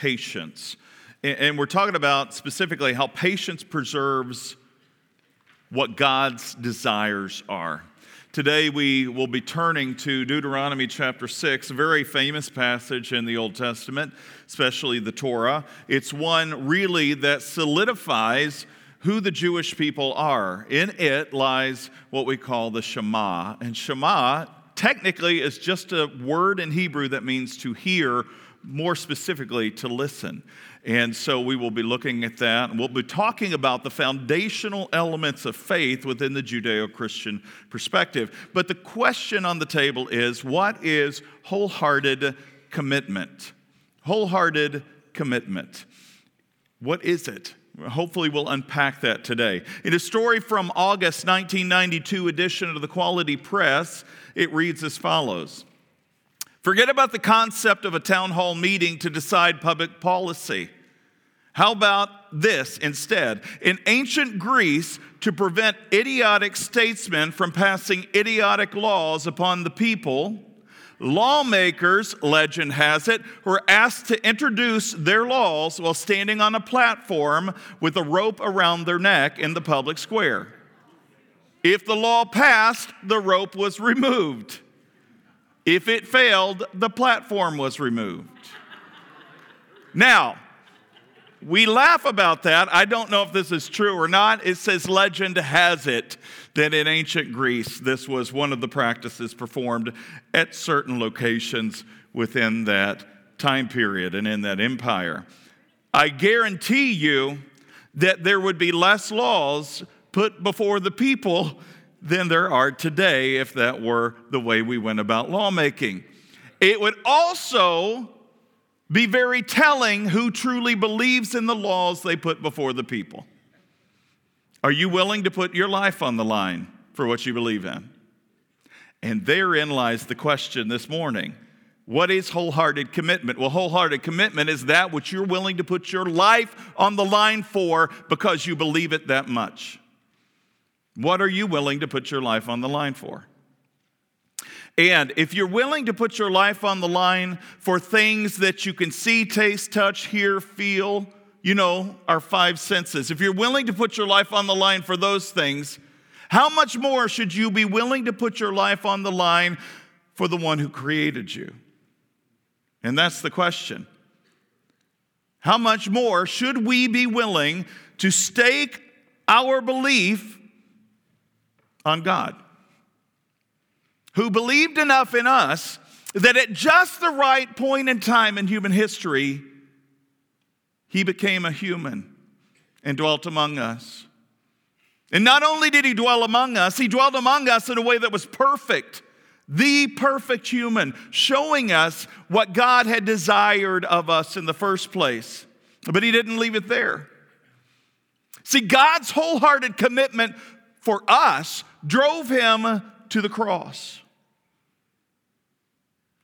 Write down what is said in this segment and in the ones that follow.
patience. And we're talking about specifically how patience preserves what God's desires are. Today we will be turning to Deuteronomy chapter 6, a very famous passage in the Old Testament, especially the Torah. It's one really that solidifies who the Jewish people are. In it lies what we call the Shema. And Shema technically is just a word in Hebrew that means to hear more specifically to listen. And so we will be looking at that. We'll be talking about the foundational elements of faith within the Judeo Christian perspective. But the question on the table is what is wholehearted commitment? Wholehearted commitment. What is it? Hopefully, we'll unpack that today. In a story from August 1992 edition of the Quality Press, it reads as follows Forget about the concept of a town hall meeting to decide public policy. How about this instead? In ancient Greece, to prevent idiotic statesmen from passing idiotic laws upon the people, lawmakers, legend has it, were asked to introduce their laws while standing on a platform with a rope around their neck in the public square. If the law passed, the rope was removed. If it failed, the platform was removed. Now, we laugh about that. I don't know if this is true or not. It says legend has it that in ancient Greece, this was one of the practices performed at certain locations within that time period and in that empire. I guarantee you that there would be less laws put before the people than there are today if that were the way we went about lawmaking. It would also be very telling who truly believes in the laws they put before the people. Are you willing to put your life on the line for what you believe in? And therein lies the question this morning. What is wholehearted commitment? Well, wholehearted commitment is that which you're willing to put your life on the line for because you believe it that much. What are you willing to put your life on the line for? And if you're willing to put your life on the line for things that you can see, taste, touch, hear, feel, you know, our five senses, if you're willing to put your life on the line for those things, how much more should you be willing to put your life on the line for the one who created you? And that's the question. How much more should we be willing to stake our belief on God, who believed enough in us that at just the right point in time in human history, he became a human and dwelt among us. And not only did he dwell among us, he dwelt among us in a way that was perfect, the perfect human, showing us what God had desired of us in the first place. But he didn't leave it there. See, God's wholehearted commitment for us drove him to the cross.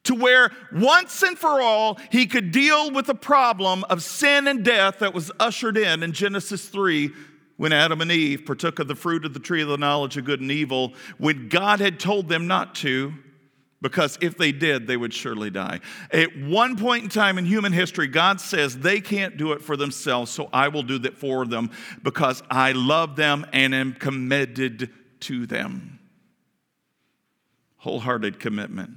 To where once and for all he could deal with the problem of sin and death that was ushered in in Genesis 3 when Adam and Eve partook of the fruit of the tree of the knowledge of good and evil, when God had told them not to, because if they did, they would surely die. At one point in time in human history, God says they can't do it for themselves, so I will do that for them because I love them and am committed to them. Wholehearted commitment.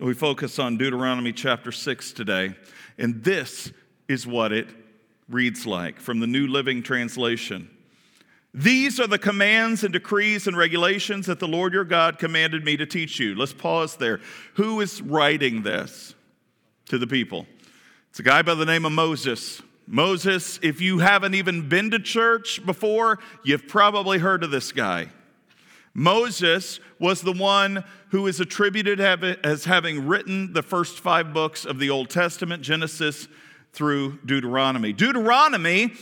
We focus on Deuteronomy chapter 6 today, and this is what it reads like from the New Living Translation. These are the commands and decrees and regulations that the Lord your God commanded me to teach you. Let's pause there. Who is writing this to the people? It's a guy by the name of Moses. Moses, if you haven't even been to church before, you've probably heard of this guy. Moses was the one who is attributed as having written the first five books of the Old Testament, Genesis through Deuteronomy. Deuteronomy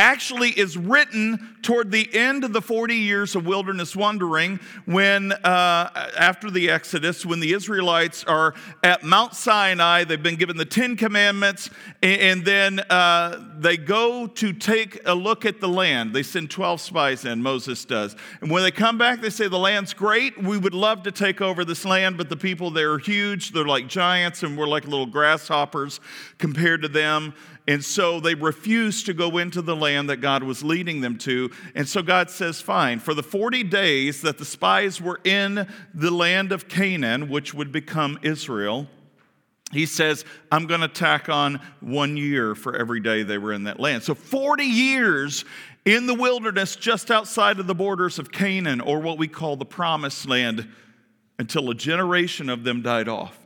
actually is written toward the end of the 40 years of wilderness wandering when uh, after the exodus when the israelites are at mount sinai they've been given the ten commandments and, then uh, they go to take a look at the land. They send 12 spies in moses does. And when they come back they say the land's great. We would love to take over this land but the people there are huge. They're like giants and we're like little grasshoppers compared to them and so they refused to go into the land that God was leading them to. And so God says, Fine, for the 40 days that the spies were in the land of Canaan, which would become Israel, he says, I'm going to tack on one year for every day they were in that land. So 40 years in the wilderness just outside of the borders of Canaan, or what we call the promised land, until a generation of them died off.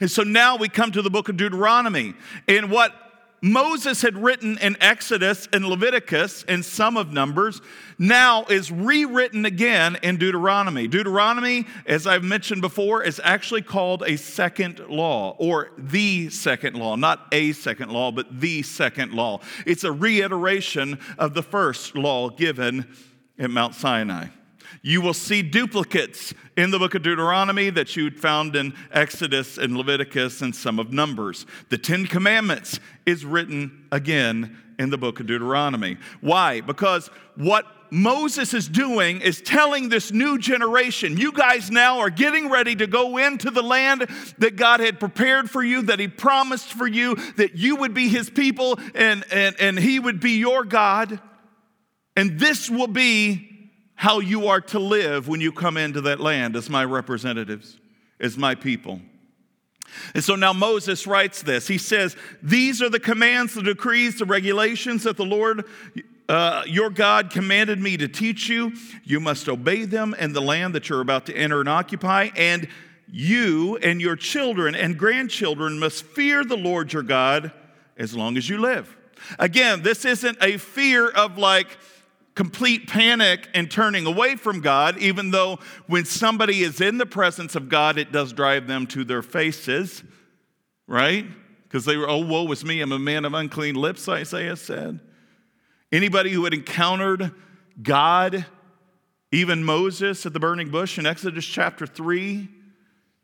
And so now we come to the book of Deuteronomy. And what Moses had written in Exodus and Leviticus and some of Numbers now is rewritten again in Deuteronomy. Deuteronomy, as I've mentioned before, is actually called a second law or the second law, not a second law, but the second law. It's a reiteration of the first law given at Mount Sinai. You will see duplicates in the book of Deuteronomy that you found in Exodus and Leviticus and some of Numbers. The Ten Commandments is written again in the book of Deuteronomy. Why? Because what Moses is doing is telling this new generation, you guys now are getting ready to go into the land that God had prepared for you, that He promised for you, that you would be His people and, and, and He would be your God. And this will be how you are to live when you come into that land as my representatives, as my people. And so now Moses writes this. He says, These are the commands, the decrees, the regulations that the Lord uh, your God commanded me to teach you. You must obey them in the land that you're about to enter and occupy. And you and your children and grandchildren must fear the Lord your God as long as you live. Again, this isn't a fear of like, complete panic and turning away from God, even though when somebody is in the presence of God, it does drive them to their faces, right? Because they were, oh, woe is me, I'm a man of unclean lips, Isaiah said. Anybody who had encountered God, even Moses at the burning bush in Exodus chapter 3,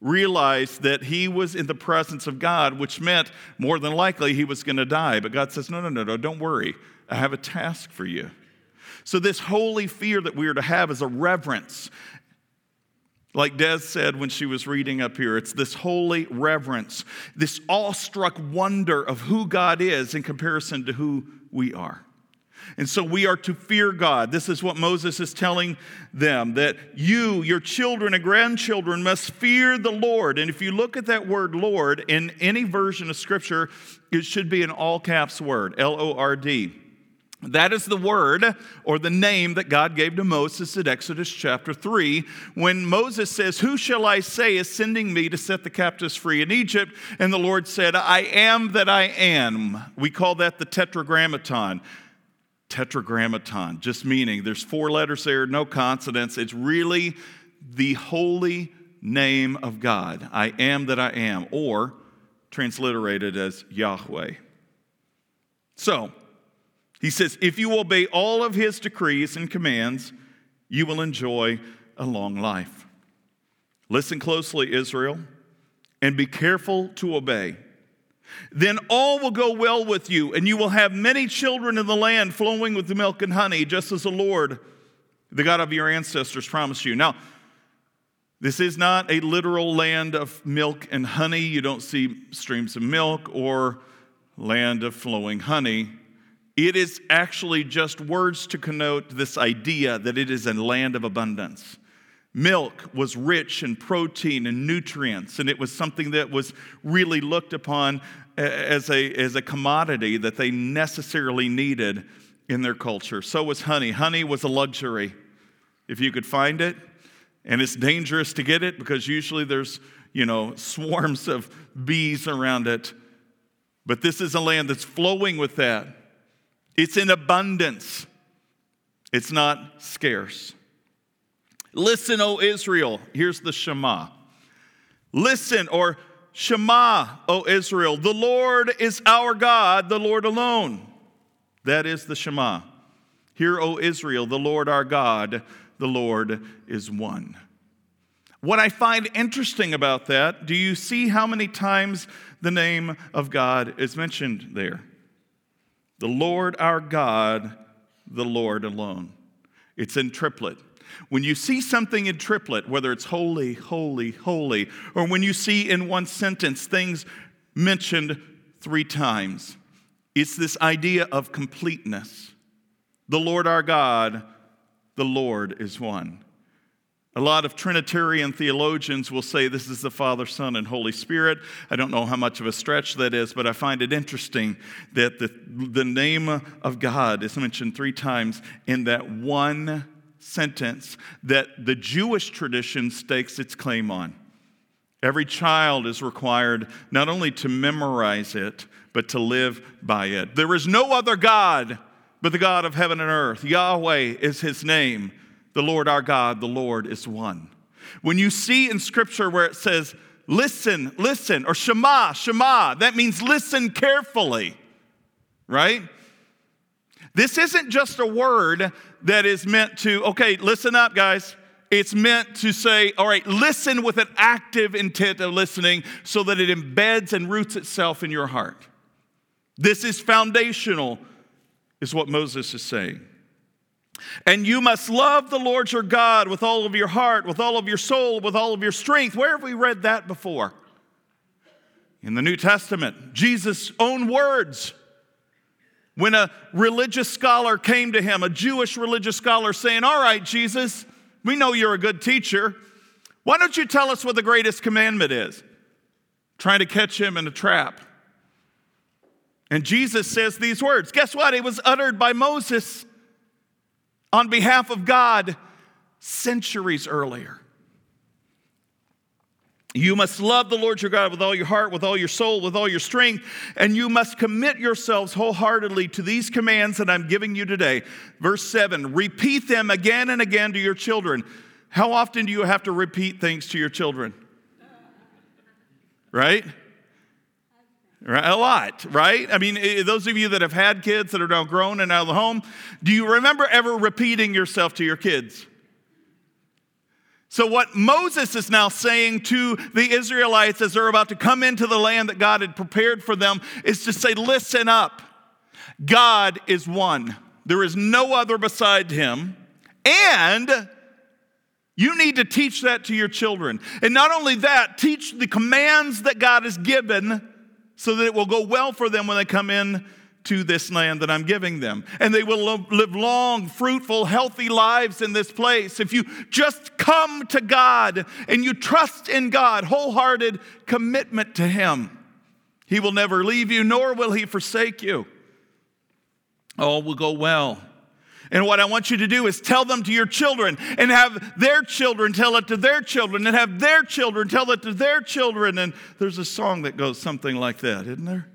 realized that he was in the presence of God, which meant more than likely he was going to die. But God says, no, no, no, no, don't worry. I have a task for you. So, this holy fear that we are to have is a reverence. Like Des said when she was reading up here, it's this holy reverence, this awestruck wonder of who God is in comparison to who we are. And so we are to fear God. This is what Moses is telling them that you, your children and grandchildren, must fear the Lord. And if you look at that word Lord in any version of Scripture, it should be an all caps word L O R D. That is the word or the name that God gave to Moses at Exodus chapter 3 when Moses says, Who shall I say is sending me to set the captives free in Egypt? And the Lord said, I am that I am. We call that the tetragrammaton. Tetragrammaton, just meaning there's four letters there, no consonants. It's really the holy name of God. I am that I am, or transliterated as Yahweh. So, he says, If you obey all of his decrees and commands, you will enjoy a long life. Listen closely, Israel, and be careful to obey. Then all will go well with you, and you will have many children in the land flowing with milk and honey, just as the Lord, the God of your ancestors, promised you. Now, this is not a literal land of milk and honey. You don't see streams of milk or land of flowing honey. It is actually just words to connote this idea that it is a land of abundance. Milk was rich in protein and nutrients, and it was something that was really looked upon as a, as a commodity that they necessarily needed in their culture. So was honey. Honey was a luxury if you could find it, and it's dangerous to get it because usually there's, you know, swarms of bees around it. But this is a land that's flowing with that. It's in abundance, it's not scarce. Listen, O Israel. Here's the Shema. Listen, or Shema, O Israel. The Lord is our God, the Lord alone. That is the Shema. Hear, O Israel, the Lord our God, the Lord is one. What I find interesting about that, do you see how many times the name of God is mentioned there? The Lord our God, the Lord alone. It's in triplet. When you see something in triplet, whether it's holy, holy, holy, or when you see in one sentence things mentioned three times, it's this idea of completeness. The Lord our God, the Lord is one. A lot of Trinitarian theologians will say this is the Father, Son, and Holy Spirit. I don't know how much of a stretch that is, but I find it interesting that the, the name of God is mentioned three times in that one sentence that the Jewish tradition stakes its claim on. Every child is required not only to memorize it, but to live by it. There is no other God but the God of heaven and earth. Yahweh is his name. The Lord our God, the Lord is one. When you see in scripture where it says, listen, listen, or Shema, Shema, that means listen carefully, right? This isn't just a word that is meant to, okay, listen up, guys. It's meant to say, all right, listen with an active intent of listening so that it embeds and roots itself in your heart. This is foundational, is what Moses is saying. And you must love the Lord your God with all of your heart, with all of your soul, with all of your strength. Where have we read that before? In the New Testament, Jesus' own words. When a religious scholar came to him, a Jewish religious scholar, saying, All right, Jesus, we know you're a good teacher. Why don't you tell us what the greatest commandment is? Trying to catch him in a trap. And Jesus says these words. Guess what? It was uttered by Moses on behalf of God centuries earlier. You must love the Lord your God with all your heart, with all your soul, with all your strength, and you must commit yourselves wholeheartedly to these commands that I'm giving you today. Verse 7 Repeat them again and again to your children. How often do you have to repeat things to your children? Right? A lot, right? I mean, those of you that have had kids that are now grown and out of the home, do you remember ever repeating yourself to your kids? So, what Moses is now saying to the Israelites as they're about to come into the land that God had prepared for them is to say, Listen up. God is one, there is no other beside him. And you need to teach that to your children. And not only that, teach the commands that God has given so that it will go well for them when they come in to this land that I'm giving them. And they will live long, fruitful, healthy lives in this place. If you just come to God and you trust in God, wholehearted commitment to Him, He will never leave you, nor will He forsake you. All will go well. And what I want you to do is tell them to your children and have their children tell it to their children and have their children tell it to their children. And there's a song that goes something like that, isn't there?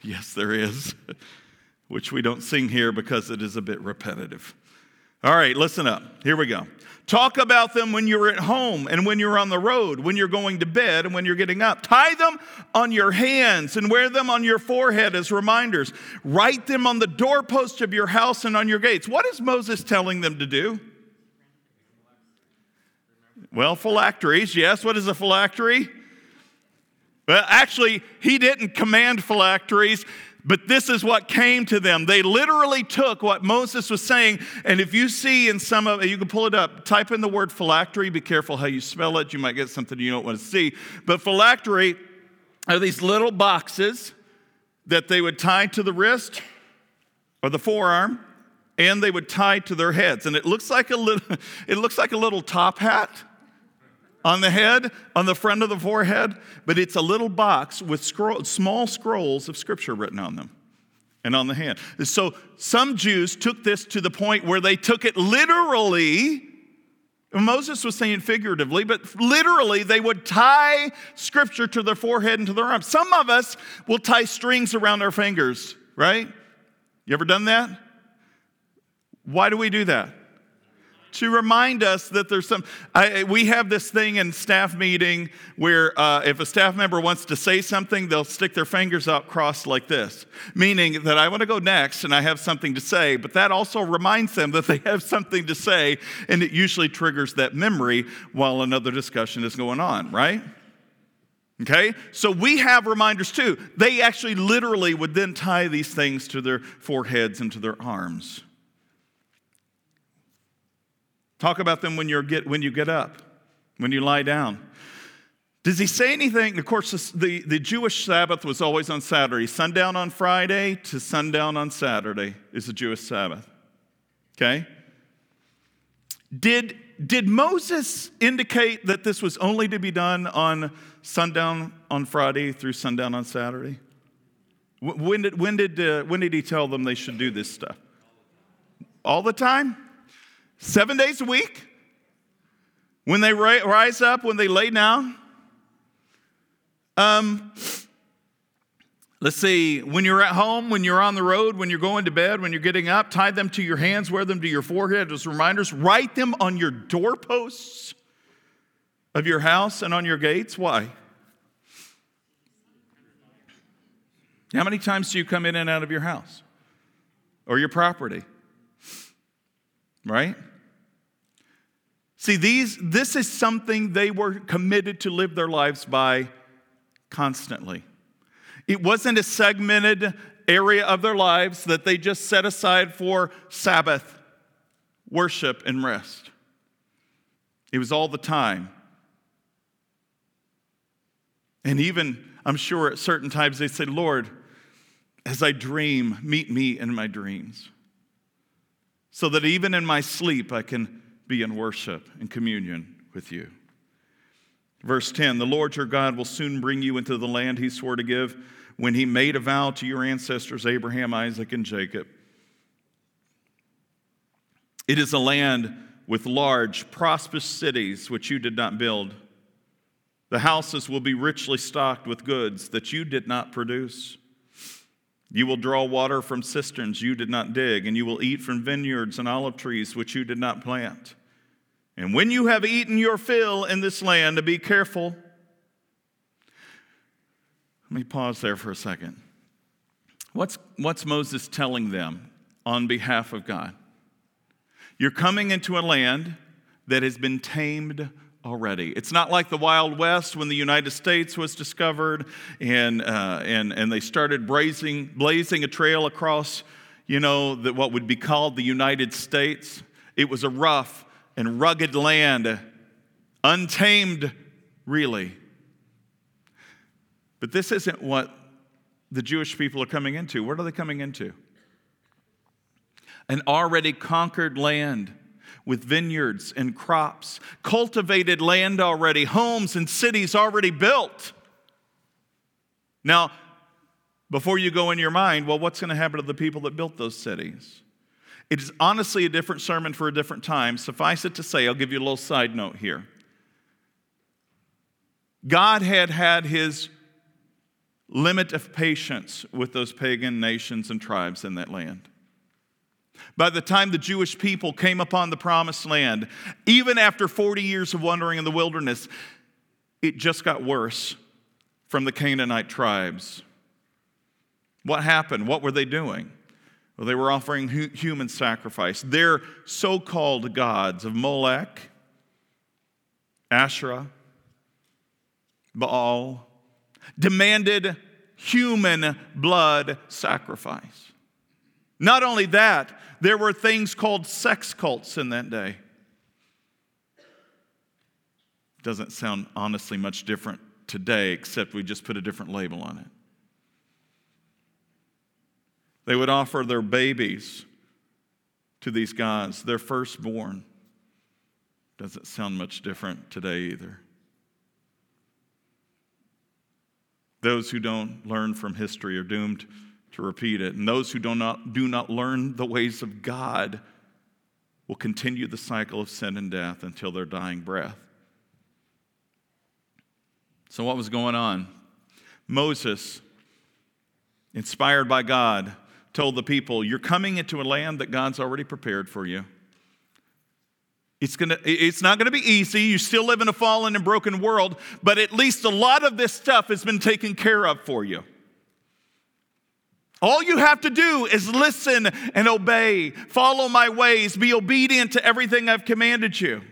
Yes, there is, which we don't sing here because it is a bit repetitive. All right, listen up. Here we go. Talk about them when you're at home and when you're on the road, when you're going to bed and when you're getting up. Tie them on your hands and wear them on your forehead as reminders. Write them on the doorpost of your house and on your gates. What is Moses telling them to do? Well, phylacteries, yes. What is a phylactery? Well, actually, he didn't command phylacteries. But this is what came to them. They literally took what Moses was saying, and if you see in some of you can pull it up, type in the word phylactery, be careful how you spell it, you might get something you don't want to see. But phylactery are these little boxes that they would tie to the wrist or the forearm, and they would tie to their heads. And it looks like a little, it looks like a little top hat on the head, on the front of the forehead, but it's a little box with scroll, small scrolls of scripture written on them and on the hand. So some Jews took this to the point where they took it literally. Moses was saying figuratively, but literally, they would tie scripture to their forehead and to their arms. Some of us will tie strings around our fingers, right? You ever done that? Why do we do that? To remind us that there's some. I, we have this thing in staff meeting where uh, if a staff member wants to say something, they'll stick their fingers out crossed like this, meaning that I want to go next and I have something to say, but that also reminds them that they have something to say, and it usually triggers that memory while another discussion is going on, right? Okay? So we have reminders too. They actually literally would then tie these things to their foreheads and to their arms. Talk about them when, you get, when you get up, when you lie down. Does he say anything? Of course, the, the Jewish Sabbath was always on Saturday. Sundown on Friday to sundown on Saturday is the Jewish Sabbath. Okay? Did, did Moses indicate that this was only to be done on sundown on Friday through sundown on Saturday? When did, when, did, uh, when did he tell them they should do this stuff? All the time? Seven days a week? When they rise up, when they lay down? Um, Let's see, when you're at home, when you're on the road, when you're going to bed, when you're getting up, tie them to your hands, wear them to your forehead as reminders, write them on your doorposts of your house and on your gates. Why? How many times do you come in and out of your house or your property? Right? See, these, this is something they were committed to live their lives by constantly. It wasn't a segmented area of their lives that they just set aside for Sabbath, worship, and rest. It was all the time. And even, I'm sure at certain times they say, Lord, as I dream, meet me in my dreams. So that even in my sleep, I can be in worship and communion with you. Verse 10 The Lord your God will soon bring you into the land he swore to give when he made a vow to your ancestors, Abraham, Isaac, and Jacob. It is a land with large, prosperous cities which you did not build. The houses will be richly stocked with goods that you did not produce. You will draw water from cisterns you did not dig, and you will eat from vineyards and olive trees which you did not plant. And when you have eaten your fill in this land, to be careful let me pause there for a second. What's, what's Moses telling them on behalf of God? You're coming into a land that has been tamed already. It's not like the Wild West when the United States was discovered and, uh, and, and they started blazing, blazing a trail across, you know, the, what would be called the United States. It was a rough and rugged land, untamed, really. But this isn't what the Jewish people are coming into. What are they coming into? An already conquered land with vineyards and crops, cultivated land already, homes and cities already built. Now, before you go in your mind, well, what's going to happen to the people that built those cities? It is honestly a different sermon for a different time. Suffice it to say, I'll give you a little side note here. God had had his limit of patience with those pagan nations and tribes in that land. By the time the Jewish people came upon the promised land, even after 40 years of wandering in the wilderness, it just got worse from the Canaanite tribes. What happened? What were they doing? Well, they were offering human sacrifice. Their so called gods of Molech, Asherah, Baal, demanded human blood sacrifice. Not only that, there were things called sex cults in that day. Doesn't sound honestly much different today, except we just put a different label on it. They would offer their babies to these gods, their firstborn. Doesn't sound much different today either. Those who don't learn from history are doomed to repeat it. And those who do not, do not learn the ways of God will continue the cycle of sin and death until their dying breath. So, what was going on? Moses, inspired by God, told the people, You're coming into a land that God's already prepared for you. It's, gonna, it's not going to be easy. You still live in a fallen and broken world, but at least a lot of this stuff has been taken care of for you. All you have to do is listen and obey, follow my ways, be obedient to everything I've commanded you.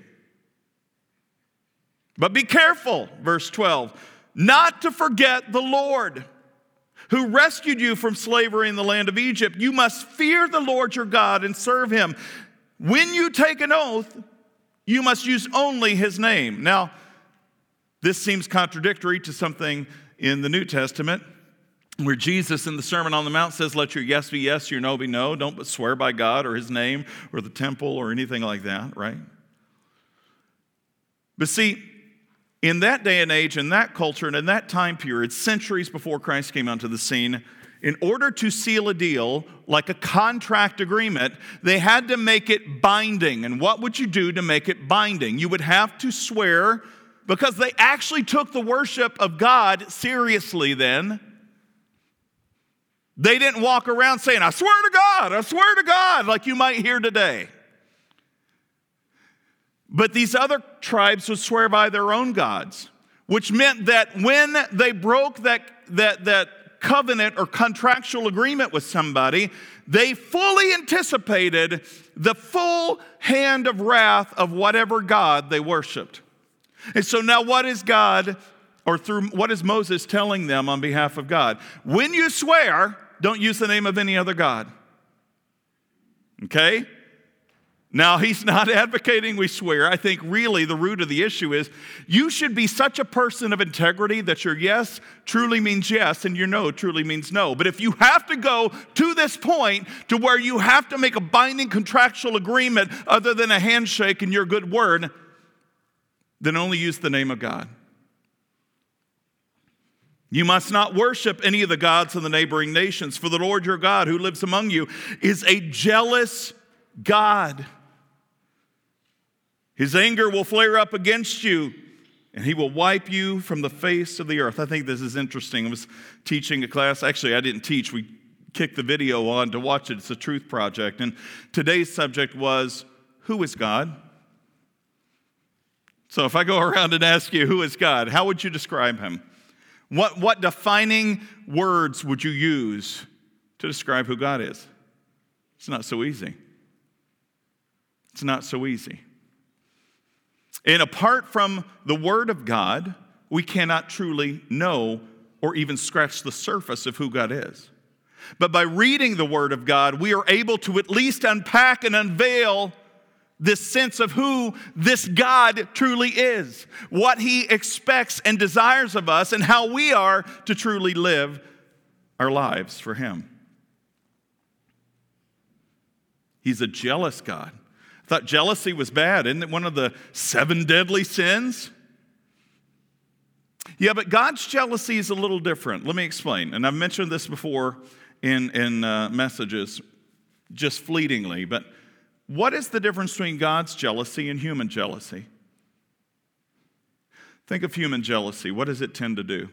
But be careful, verse 12, not to forget the Lord who rescued you from slavery in the land of Egypt. You must fear the Lord your God and serve him. When you take an oath, you must use only his name. Now, this seems contradictory to something in the New Testament where Jesus in the Sermon on the Mount says, Let your yes be yes, your no be no. Don't swear by God or his name or the temple or anything like that, right? But see, in that day and age, in that culture, and in that time period, centuries before Christ came onto the scene, in order to seal a deal, like a contract agreement, they had to make it binding. And what would you do to make it binding? You would have to swear, because they actually took the worship of God seriously then. They didn't walk around saying, I swear to God, I swear to God, like you might hear today. But these other tribes would swear by their own gods, which meant that when they broke that, that, that covenant or contractual agreement with somebody, they fully anticipated the full hand of wrath of whatever God they worshiped. And so now, what is God, or through what is Moses telling them on behalf of God? When you swear, don't use the name of any other God. Okay? Now, he's not advocating we swear. I think really the root of the issue is you should be such a person of integrity that your yes truly means yes and your no truly means no. But if you have to go to this point to where you have to make a binding contractual agreement other than a handshake and your good word, then only use the name of God. You must not worship any of the gods of the neighboring nations, for the Lord your God, who lives among you, is a jealous God. His anger will flare up against you, and he will wipe you from the face of the earth. I think this is interesting. I was teaching a class. Actually, I didn't teach. We kicked the video on to watch it. It's a truth project. And today's subject was Who is God? So if I go around and ask you, Who is God? How would you describe him? What, what defining words would you use to describe who God is? It's not so easy. It's not so easy. And apart from the Word of God, we cannot truly know or even scratch the surface of who God is. But by reading the Word of God, we are able to at least unpack and unveil this sense of who this God truly is, what He expects and desires of us, and how we are to truly live our lives for Him. He's a jealous God I thought jealousy was bad. Isn't it one of the seven deadly sins? Yeah, but God's jealousy is a little different. Let me explain. And I've mentioned this before in, in uh, messages just fleetingly, but what is the difference between God's jealousy and human jealousy? Think of human jealousy. What does it tend to do?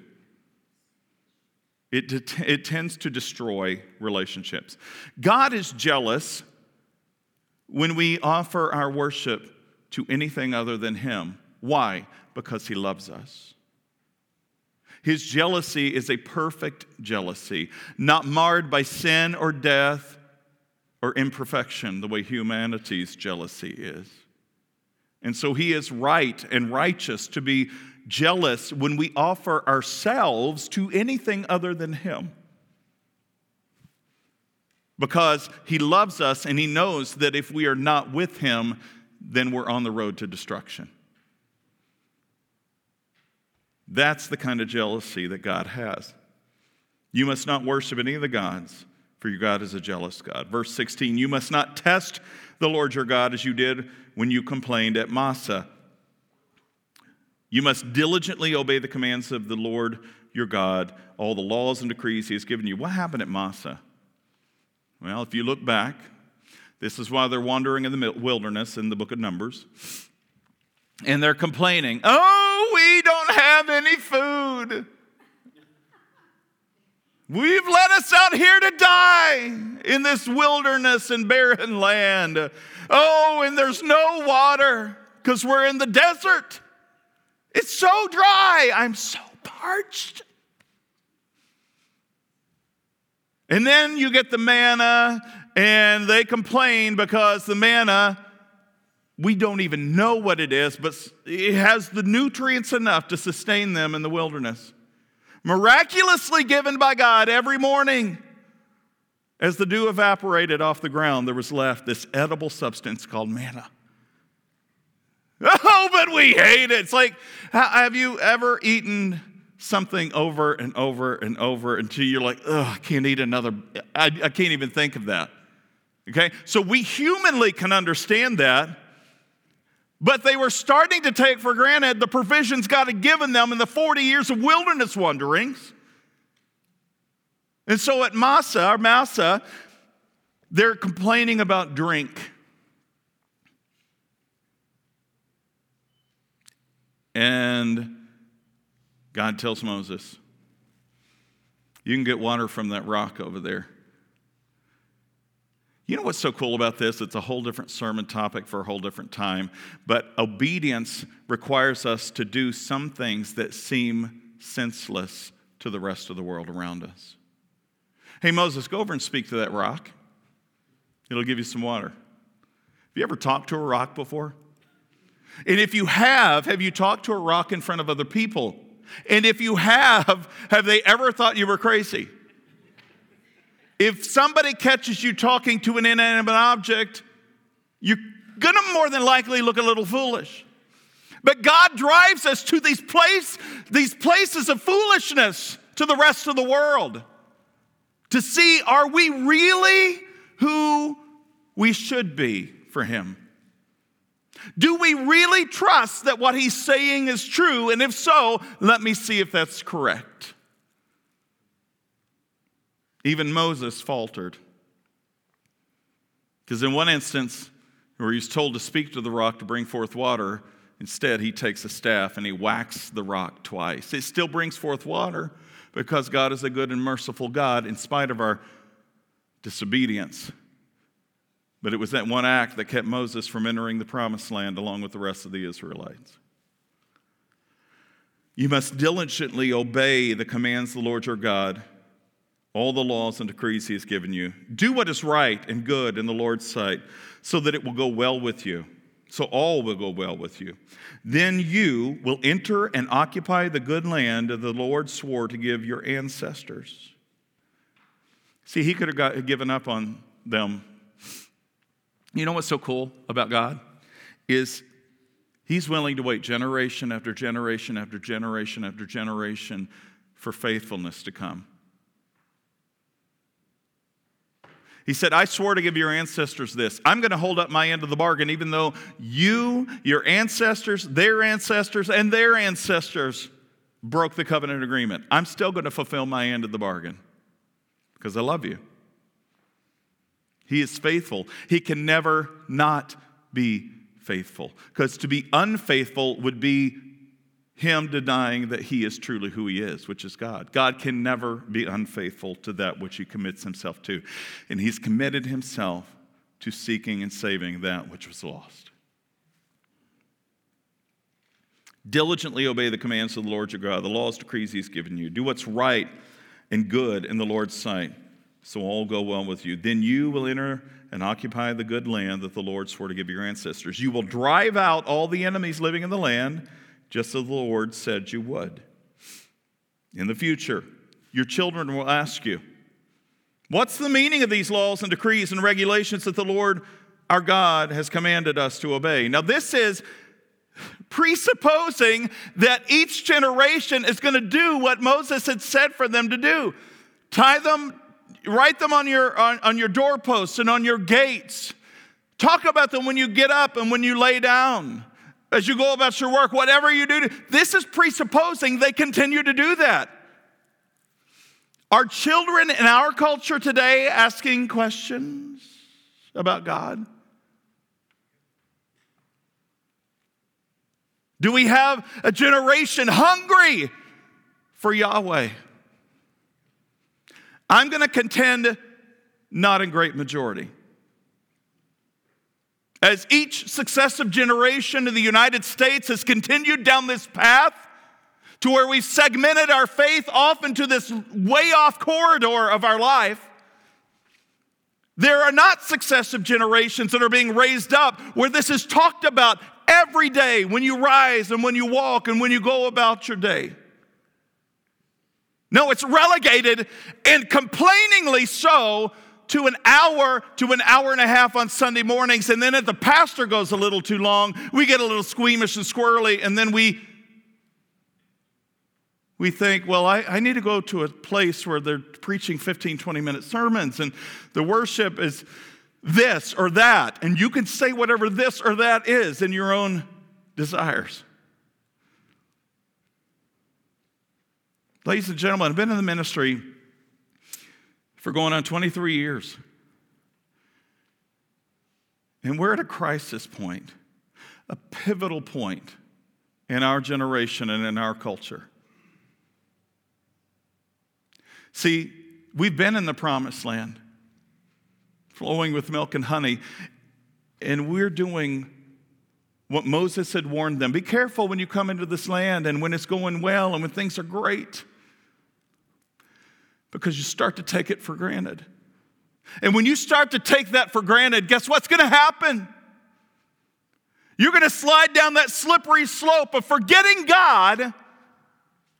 It, it tends to destroy relationships. God is jealous when we offer our worship to anything other than Him. Why? Because He loves us. His jealousy is a perfect jealousy, not marred by sin or death or imperfection, the way humanity's jealousy is. And so he is right and righteous to be jealous when we offer ourselves to anything other than him because he loves us and he knows that if we are not with him, then we're on the road to destruction. That's the kind of jealousy that God has. You must not worship any of the gods, for your God is a jealous God. Verse 16, you must not test the Lord your God as you did when you complained at Massa. You must diligently obey the commands of the Lord your God, all the laws and decrees he has given you. What happened at Massa? Well, if you look back, this is why they're wandering in the wilderness in the book of Numbers. And they're complaining, oh, we don't have any food. We've led us out here to die in this wilderness and barren land. Oh, and there's no water because we're in the desert. It's so dry. I'm so parched. And then you get the manna, and they complain because the manna, we don't even know what it is, but it has the nutrients enough to sustain them in the wilderness. Miraculously given by God every morning. As the dew evaporated off the ground, there was left this edible substance called manna. Oh, but we hate it. It's like, have you ever eaten something over and over and over until you're like, oh, I can't eat another, I, I can't even think of that. Okay? So we humanly can understand that, but they were starting to take for granted the provisions God had given them in the 40 years of wilderness wanderings. And so at Massa, or Massah, they're complaining about drink. And God tells Moses, You can get water from that rock over there. You know what's so cool about this? It's a whole different sermon topic for a whole different time. But obedience requires us to do some things that seem senseless to the rest of the world around us. Hey, Moses, go over and speak to that rock. It'll give you some water. Have you ever talked to a rock before? And if you have, have you talked to a rock in front of other people? And if you have, have they ever thought you were crazy? If somebody catches you talking to an inanimate object, you're gonna more than likely look a little foolish. But God drives us to these place, these places of foolishness to the rest of the world to see are we really who we should be for Him? Do we really trust that what he's saying is true? And if so, let me see if that's correct. Even Moses faltered. Because in one instance, where he's told to speak to the rock to bring forth water, instead he takes a staff and he whacks the rock twice. It still brings forth water because God is a good and merciful God in spite of our disobedience. But it was that one act that kept Moses from entering the promised land along with the rest of the Israelites. You must diligently obey the commands of the Lord your God, all the laws and decrees he has given you. Do what is right and good in the Lord's sight, so that it will go well with you. So all will go well with you. Then you will enter and occupy the good land that the Lord swore to give your ancestors. See, he could have got, given up on them you know what's so cool about God? Is He's willing to wait generation after generation after generation after generation for faithfulness to come. He said, I swore to give your ancestors this. I'm going to hold up my end of the bargain, even though you, your ancestors, their ancestors, and their ancestors broke the covenant agreement. I'm still going to fulfill my end of the bargain because I love you. He is faithful. He can never not be faithful. Because to be unfaithful would be him denying that he is truly who he is, which is God. God can never be unfaithful to that which he commits himself to. And he's committed himself to seeking and saving that which was lost. Diligently obey the commands of the Lord your God, the laws, decrees he's given you. Do what's right and good in the Lord's sight so all go well with you. Then you will enter and occupy the good land that the Lord swore to give your ancestors. You will drive out all the enemies living in the land, just as the Lord said you would. In the future, your children will ask you, What's the meaning of these laws and decrees and regulations that the Lord our God has commanded us to obey? Now, this is presupposing that each generation is going to do what Moses had said for them to do tie them write them on your, on, on your doorposts and on your gates. Talk about them when you get up and when you lay down, as you go about your work, whatever you do. This is presupposing they continue to do that. Are children in our culture today asking questions about God? Do we have a generation hungry for Yahweh? I'm going to contend not in great majority. As each successive generation in the United States has continued down this path to where we've segmented our faith off into this way off corridor of our life, there are not successive generations that are being raised up where this is talked about every day when you rise and when you walk and when you go about your day. No, it's relegated and complainingly so to an hour to an hour and a half on Sunday mornings. And then if the pastor goes a little too long, we get a little squeamish and squirrely, and then we we think, well, I, I, need to go to a place where they're preaching 15, 20 minute sermons, and the worship is this or that, and you can say whatever this or that is in your own desires. Ladies and gentlemen, I've been in the ministry for going on 23 years. And we're at a crisis point, a pivotal point in our generation and in our culture. See, we've been in the promised land, flowing with milk and honey, and we're doing what Moses had warned them. Be careful when you come into this land and when it's going well and when things are great, because you start to take it for granted. And when you start to take that for granted, guess what's going to happen? You're going to slide down that slippery slope of forgetting God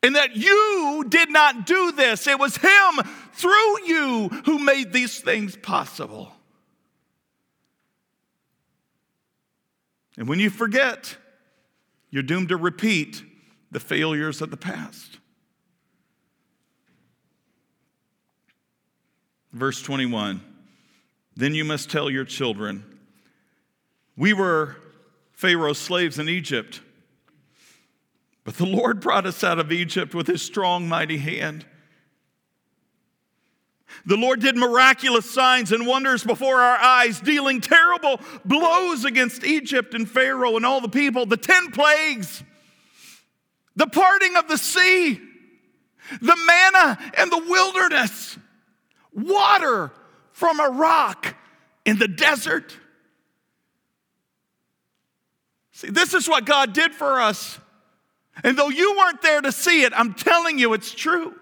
and that you did not do this. It was Him through you who made these things possible. And when you forget, you're doomed to repeat the failures of the past. Verse 21 Then you must tell your children, We were Pharaoh's slaves in Egypt. But the Lord brought us out of Egypt with his strong, mighty hand. The Lord did miraculous signs and wonders before our eyes, dealing terrible blows against Egypt and Pharaoh and all the people, the 10 plagues, the parting of the sea, the manna and the wilderness, water from a rock in the desert. See, this is what God did for us. And though you weren't there to see it, I'm telling you it's true.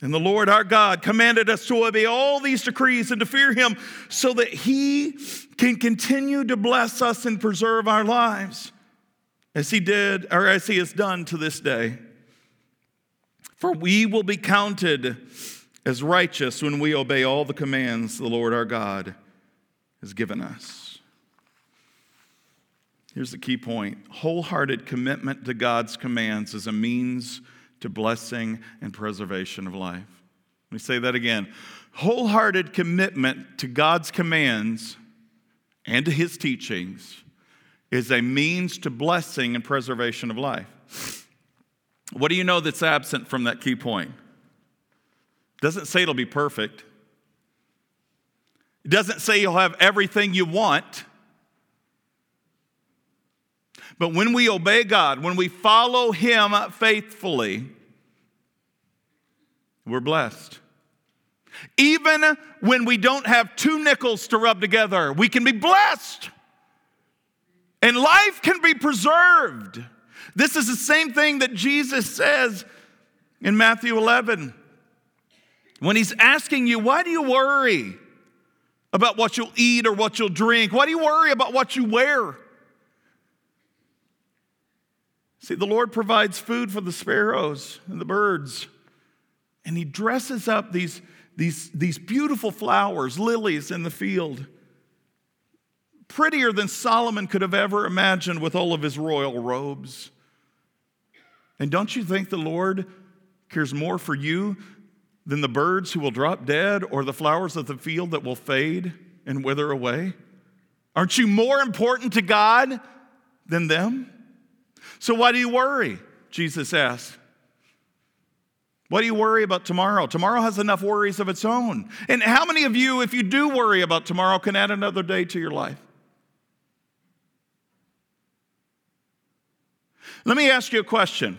And the Lord our God commanded us to obey all these decrees and to fear Him so that He can continue to bless us and preserve our lives as He did or as He has done to this day. For we will be counted as righteous when we obey all the commands the Lord our God has given us. Here's the key point wholehearted commitment to God's commands is a means to blessing and preservation of life. Let me say that again. Wholehearted commitment to God's commands and to his teachings is a means to blessing and preservation of life. What do you know that's absent from that key point? Doesn't say it'll be perfect. It doesn't say you'll have everything you want. But when we obey God, when we follow Him faithfully, we're blessed. Even when we don't have two nickels to rub together, we can be blessed. And life can be preserved. This is the same thing that Jesus says in Matthew 11. When he's asking you, why do you worry about what you'll eat or what you'll drink? Why do you worry about what you wear? See, the Lord provides food for the sparrows and the birds, and He dresses up these, these, these beautiful flowers, lilies in the field, prettier than Solomon could have ever imagined with all of his royal robes. And don't you think the Lord cares more for you than the birds who will drop dead or the flowers of the field that will fade and wither away? Aren't you more important to God than them? So why do you worry? Jesus asked. Why do you worry about tomorrow? Tomorrow has enough worries of its own. And how many of you, if you do worry about tomorrow, can add another day to your life? Let me ask you a question.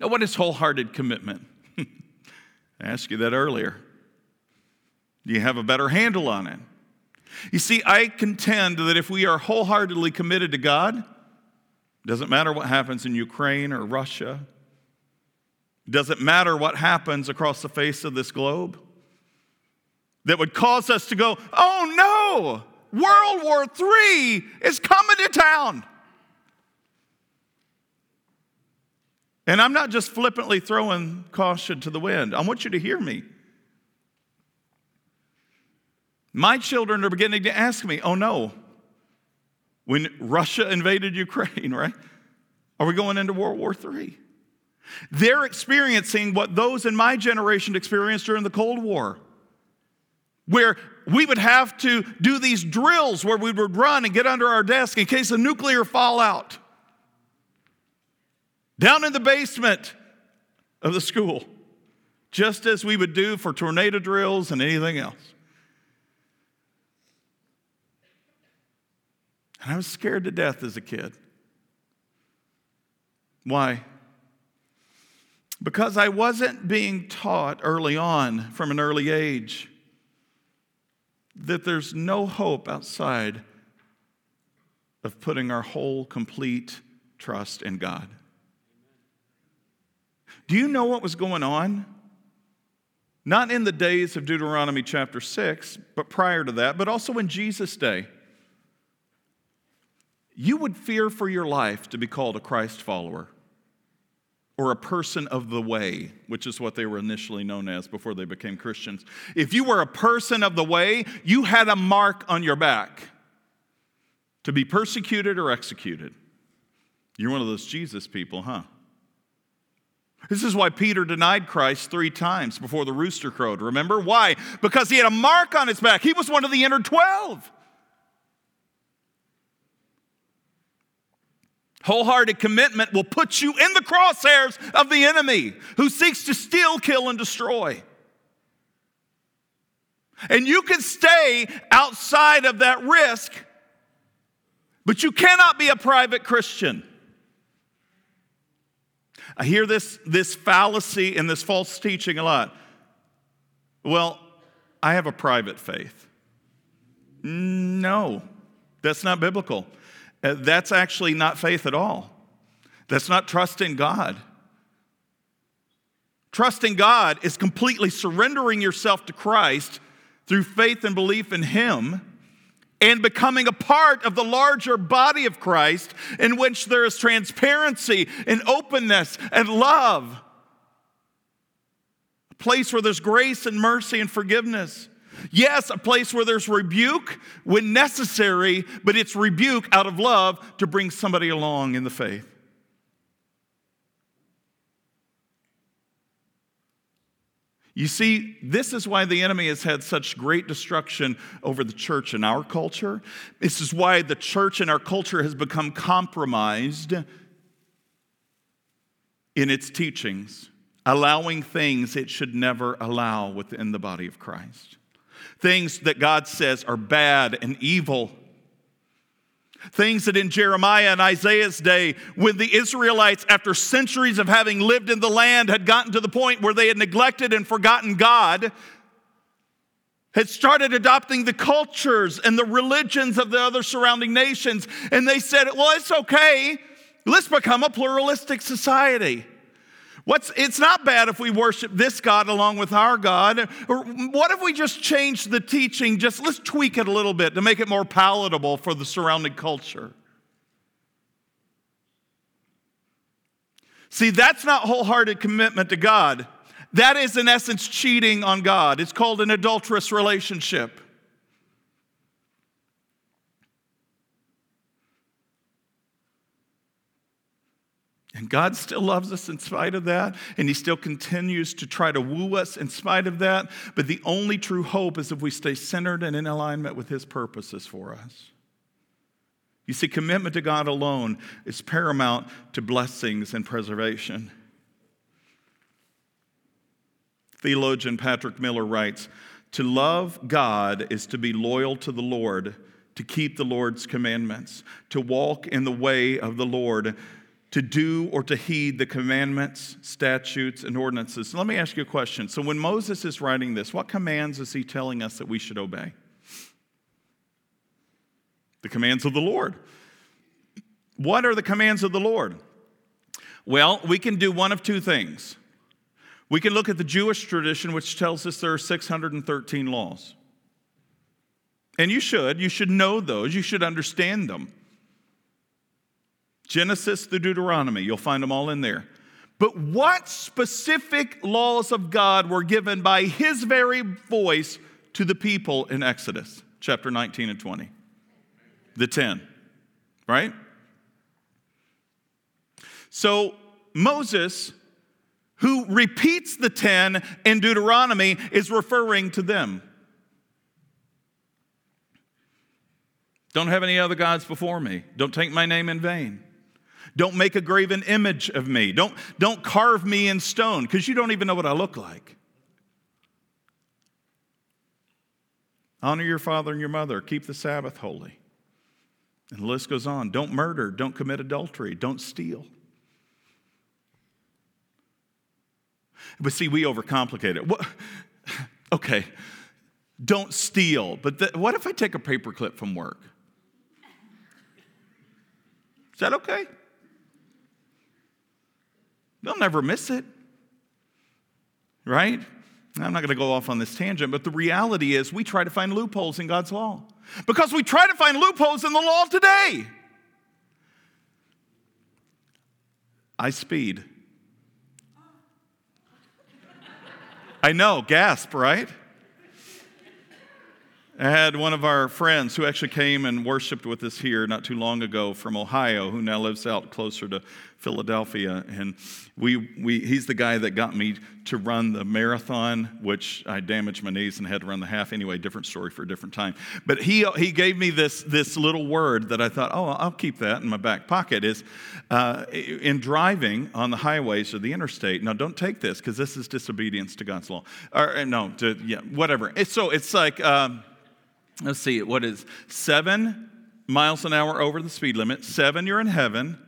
Now, what is wholehearted commitment? I asked you that earlier. Do you have a better handle on it? You see, I contend that if we are wholeheartedly committed to God, doesn't matter what happens in Ukraine or Russia, doesn't matter what happens across the face of this globe, that would cause us to go, oh no, World War III is coming to town. And I'm not just flippantly throwing caution to the wind. I want you to hear me. My children are beginning to ask me, oh no, when Russia invaded Ukraine, right? Are we going into World War III? They're experiencing what those in my generation experienced during the Cold War, where we would have to do these drills where we would run and get under our desk in case of nuclear fallout. Down in the basement of the school, just as we would do for tornado drills and anything else. And I was scared to death as a kid. Why? Because I wasn't being taught early on from an early age that there's no hope outside of putting our whole, complete trust in God. Do you know what was going on? Not in the days of Deuteronomy chapter 6, but prior to that, but also in Jesus' day. You would fear for your life to be called a Christ follower or a person of the way, which is what they were initially known as before they became Christians. If you were a person of the way, you had a mark on your back to be persecuted or executed. You're one of those Jesus people, huh? This is why Peter denied Christ three times before the rooster crowed. Remember? Why? Because he had a mark on his back. He was one of the inner 12. Wholehearted commitment will put you in the crosshairs of the enemy who seeks to steal, kill, and destroy. And you can stay outside of that risk, but you cannot be a private Christian. I hear this, this fallacy and this false teaching a lot. Well, I have a private faith. No, that's not biblical. Uh, that's actually not faith at all. That's not trust in God. Trusting God is completely surrendering yourself to Christ through faith and belief in Him and becoming a part of the larger body of Christ in which there is transparency and openness and love. A place where there's grace and mercy and forgiveness. Yes, a place where there's rebuke when necessary, but it's rebuke out of love to bring somebody along in the faith. You see, this is why the enemy has had such great destruction over the church in our culture. This is why the church in our culture has become compromised in its teachings, allowing things it should never allow within the body of Christ things that God says are bad and evil. Things that in Jeremiah and Isaiah's day, when the Israelites, after centuries of having lived in the land, had gotten to the point where they had neglected and forgotten God, had started adopting the cultures and the religions of the other surrounding nations. And they said, well, it's okay. Let's become a pluralistic society. What's, it's not bad if we worship this God along with our God. What if we just change the teaching? Just let's tweak it a little bit to make it more palatable for the surrounding culture. See, that's not wholehearted commitment to God. That is, in essence, cheating on God. It's called an adulterous relationship. And God still loves us in spite of that, and He still continues to try to woo us in spite of that. But the only true hope is if we stay centered and in alignment with His purposes for us. You see, commitment to God alone is paramount to blessings and preservation. Theologian Patrick Miller writes To love God is to be loyal to the Lord, to keep the Lord's commandments, to walk in the way of the Lord to do or to heed the commandments, statutes, and ordinances. Let me ask you a question. So, when Moses is writing this, what commands is he telling us that we should obey? The commands of the Lord. What are the commands of the Lord? Well, we can do one of two things. We can look at the Jewish tradition, which tells us there are 613 laws. And you should. You should know those. You should understand them. Genesis through Deuteronomy, you'll find them all in there. But what specific laws of God were given by his very voice to the people in Exodus chapter 19 and 20? The 10, right? So Moses, who repeats the 10 in Deuteronomy, is referring to them. Don't have any other gods before me. Don't take my name in vain. Don't make a graven image of me. Don't, don't carve me in stone because you don't even know what I look like. Honor your father and your mother. Keep the Sabbath holy. And the list goes on. Don't murder. Don't commit adultery. Don't steal. But see, we overcomplicate it. What? Okay, don't steal. But the, what if I take a paperclip from work? Is that okay? They'll never miss it. Right? I'm not going to go off on this tangent, but the reality is we try to find loopholes in God's law because we try to find loopholes in the law today. I speed. I know, gasp, right? I had one of our friends who actually came and worshiped with us here not too long ago from Ohio, who now lives out closer to Philadelphia. And we, we, he's the guy that got me to run the marathon, which I damaged my knees and had to run the half anyway. Different story for a different time. But he, he gave me this, this little word that I thought, oh, I'll keep that in my back pocket. Is uh, in driving on the highways or the interstate. Now, don't take this because this is disobedience to God's law. Or no, to, yeah, whatever. It's, so it's like. Um, let's see, what is seven miles an hour over the speed limit, seven, you're in heaven,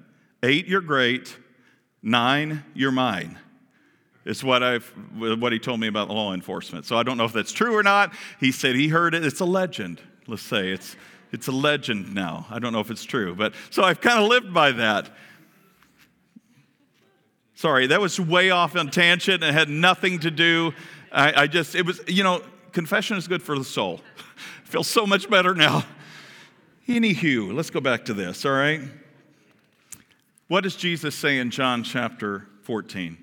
eight, you're great, nine, you're mine. It's what I've what he told me about law enforcement. So I don't know if that's true or not. He said he heard it. It's a legend. Let's say it's it's a legend now. I don't know if it's true, but so I've kind of lived by that. Sorry, that was way off on tangent and had nothing to do. I, I just it was you know confession is good for the soul. Feel so much better now. Anywho, let's go back to this, all right? What does Jesus say in John chapter 14?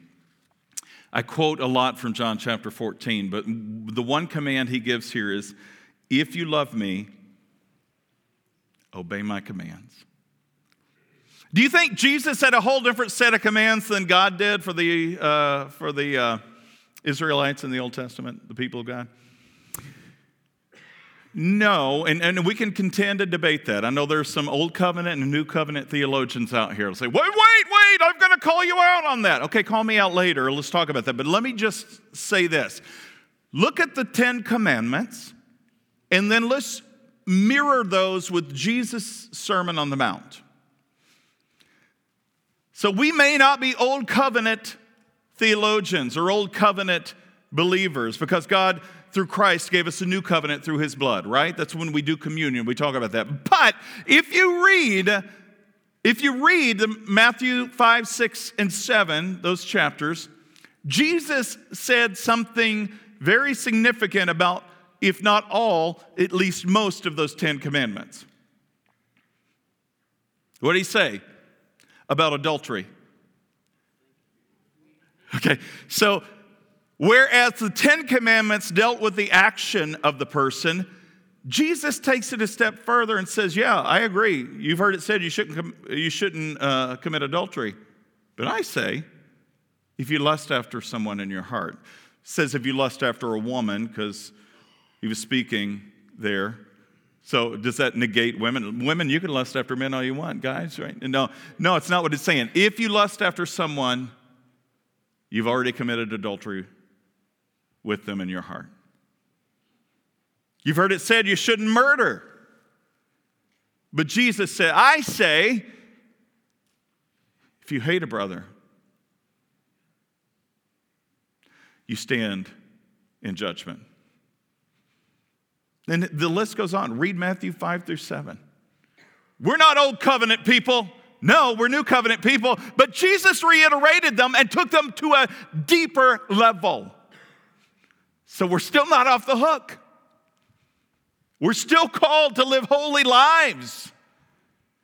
I quote a lot from John chapter 14, but the one command he gives here is if you love me, obey my commands. Do you think Jesus had a whole different set of commands than God did for the, uh, for the uh, Israelites in the Old Testament, the people of God? No, and, and we can contend and debate that. I know there's some old covenant and new covenant theologians out here who say, wait, wait, wait, I'm going to call you out on that. Okay, call me out later. Let's talk about that. But let me just say this look at the Ten Commandments, and then let's mirror those with Jesus' Sermon on the Mount. So we may not be old covenant theologians or old covenant believers because God through Christ gave us a new covenant through his blood, right? That's when we do communion. We talk about that. But if you read, if you read Matthew 5, 6, and 7, those chapters, Jesus said something very significant about, if not all, at least most of those Ten Commandments. What did he say about adultery? Okay, so Whereas the Ten Commandments dealt with the action of the person, Jesus takes it a step further and says, Yeah, I agree. You've heard it said you shouldn't, com- you shouldn't uh, commit adultery. But I say, if you lust after someone in your heart, says if you lust after a woman, because he was speaking there. So does that negate women? Women, you can lust after men all you want, guys, right? No, no, it's not what it's saying. If you lust after someone, you've already committed adultery with them in your heart. You've heard it said you shouldn't murder. But Jesus said, I say, If you hate a brother, you stand in judgment. And the list goes on. Read Matthew 5 through 7. We're not old covenant people. No, we're new covenant people. But Jesus reiterated them and took them to a deeper level. So we're still not off the hook. We're still called to live holy lives.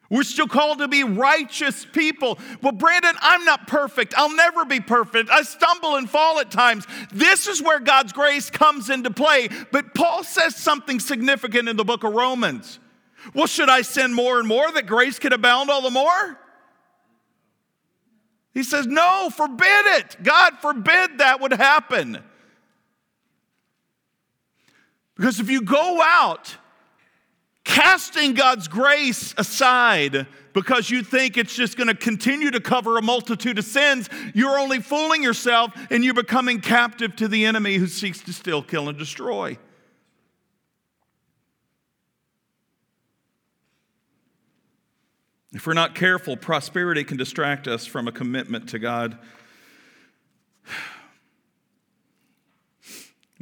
We're still called to be righteous people. Well, Brandon, I'm not perfect. I'll never be perfect. I stumble and fall at times. This is where God's grace comes into play. But Paul says something significant in the book of Romans. Well, should I sin more and more that grace could abound all the more? He says, No, forbid it. God forbid that would happen. Because if you go out casting God's grace aside because you think it's just going to continue to cover a multitude of sins, you're only fooling yourself and you're becoming captive to the enemy who seeks to steal, kill, and destroy. If we're not careful, prosperity can distract us from a commitment to God.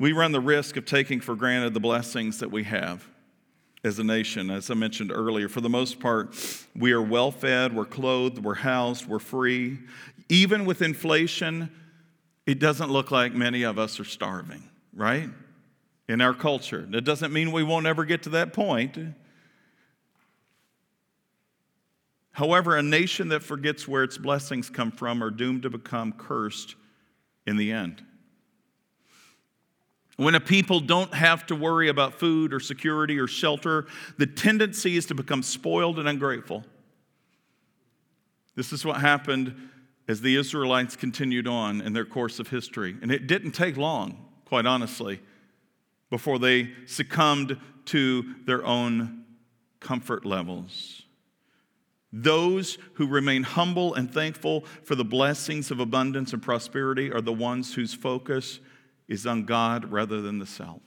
We run the risk of taking for granted the blessings that we have as a nation. As I mentioned earlier, for the most part, we are well fed, we're clothed, we're housed, we're free. Even with inflation, it doesn't look like many of us are starving, right? In our culture. That doesn't mean we won't ever get to that point. However, a nation that forgets where its blessings come from are doomed to become cursed in the end. When a people don't have to worry about food or security or shelter, the tendency is to become spoiled and ungrateful. This is what happened as the Israelites continued on in their course of history. And it didn't take long, quite honestly, before they succumbed to their own comfort levels. Those who remain humble and thankful for the blessings of abundance and prosperity are the ones whose focus is on God rather than the self.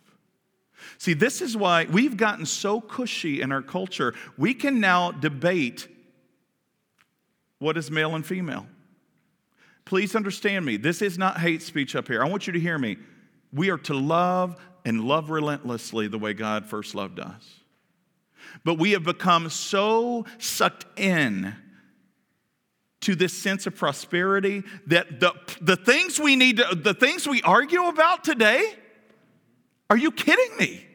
See, this is why we've gotten so cushy in our culture. We can now debate what is male and female. Please understand me. This is not hate speech up here. I want you to hear me. We are to love and love relentlessly the way God first loved us. But we have become so sucked in to this sense of prosperity that the, the things we need to, the things we argue about today, are you kidding me?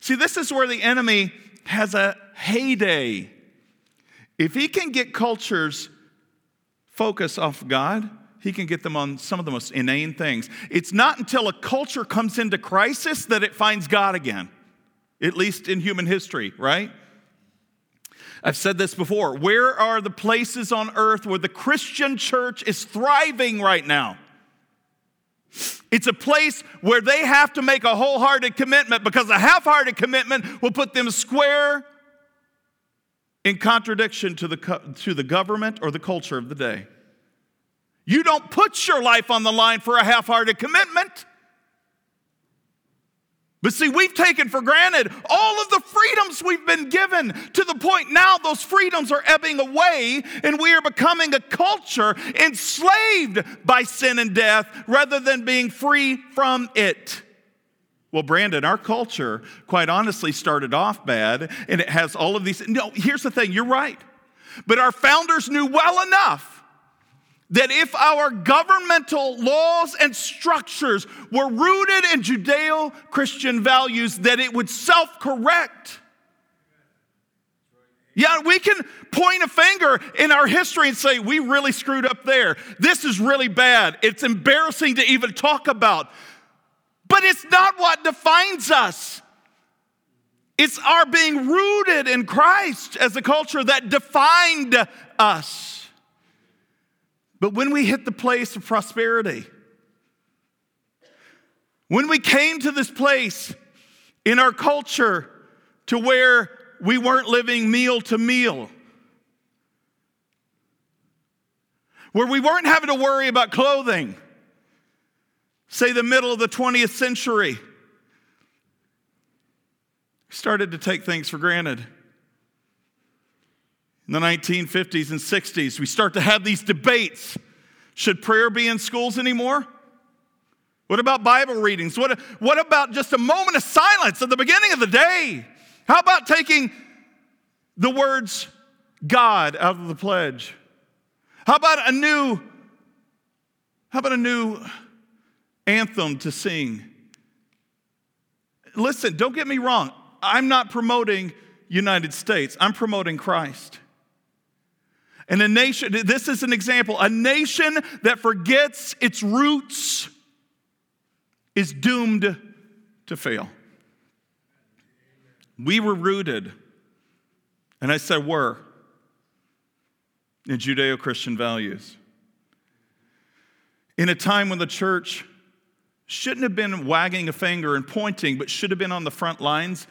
See, this is where the enemy has a heyday. If he can get cultures focus off God, he can get them on some of the most inane things. It's not until a culture comes into crisis that it finds God again, at least in human history, right? I've said this before. Where are the places on earth where the Christian church is thriving right now? It's a place where they have to make a wholehearted commitment because a half hearted commitment will put them square in contradiction to the, to the government or the culture of the day. You don't put your life on the line for a half hearted commitment. But see, we've taken for granted all of the freedoms we've been given to the point now those freedoms are ebbing away and we are becoming a culture enslaved by sin and death rather than being free from it. Well, Brandon, our culture, quite honestly, started off bad and it has all of these. No, here's the thing you're right. But our founders knew well enough that if our governmental laws and structures were rooted in Judeo Christian values, that it would self correct. Yeah, we can point a finger in our history and say, we really screwed up there. This is really bad. It's embarrassing to even talk about. But it's not what defines us. It's our being rooted in Christ as a culture that defined us. But when we hit the place of prosperity, when we came to this place in our culture to where we weren't living meal to meal, where we weren't having to worry about clothing, say the middle of the 20th century, started to take things for granted. In the 1950s and 60s, we start to have these debates. Should prayer be in schools anymore? What about Bible readings? What, what about just a moment of silence at the beginning of the day? How about taking the words God out of the pledge? How about a new how about a new anthem to sing? Listen, don't get me wrong. I'm not promoting United States. I'm promoting Christ. And a nation, this is an example, a nation that forgets its roots is doomed to fail. We were rooted, and I said were, in Judeo Christian values. In a time when the church shouldn't have been wagging a finger and pointing, but should have been on the front lines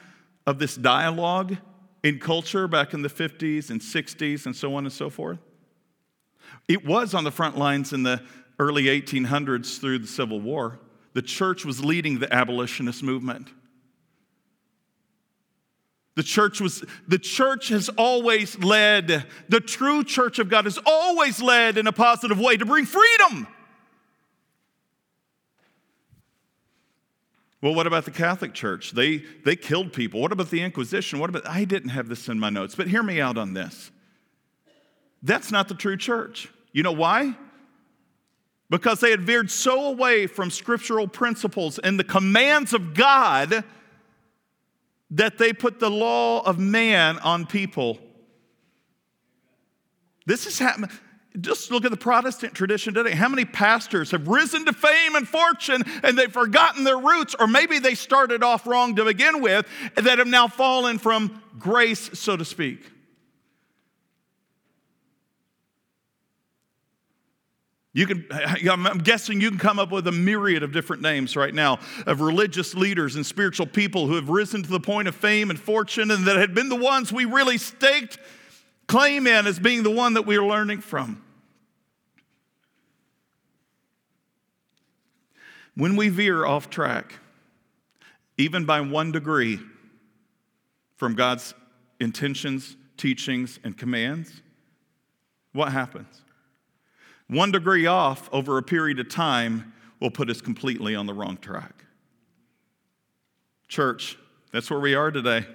of this dialogue in culture back in the 50s and 60s and so on and so forth. It was on the front lines in the early 1800s through the Civil War. The church was leading the abolitionist movement. The church was the church has always led, the true church of God has always led in a positive way to bring freedom. Well, what about the Catholic Church? They, they killed people. What about the Inquisition? What about, I didn't have this in my notes, but hear me out on this. That's not the true church. You know why? Because they had veered so away from scriptural principles and the commands of God that they put the law of man on people. This is happening. Just look at the Protestant tradition today. How many pastors have risen to fame and fortune and they've forgotten their roots, or maybe they started off wrong to begin with, that have now fallen from grace, so to speak? You can, I'm guessing you can come up with a myriad of different names right now of religious leaders and spiritual people who have risen to the point of fame and fortune and that had been the ones we really staked claim in as being the one that we are learning from. When we veer off track, even by one degree from God's intentions, teachings, and commands, what happens? One degree off over a period of time will put us completely on the wrong track. Church, that's where we are today.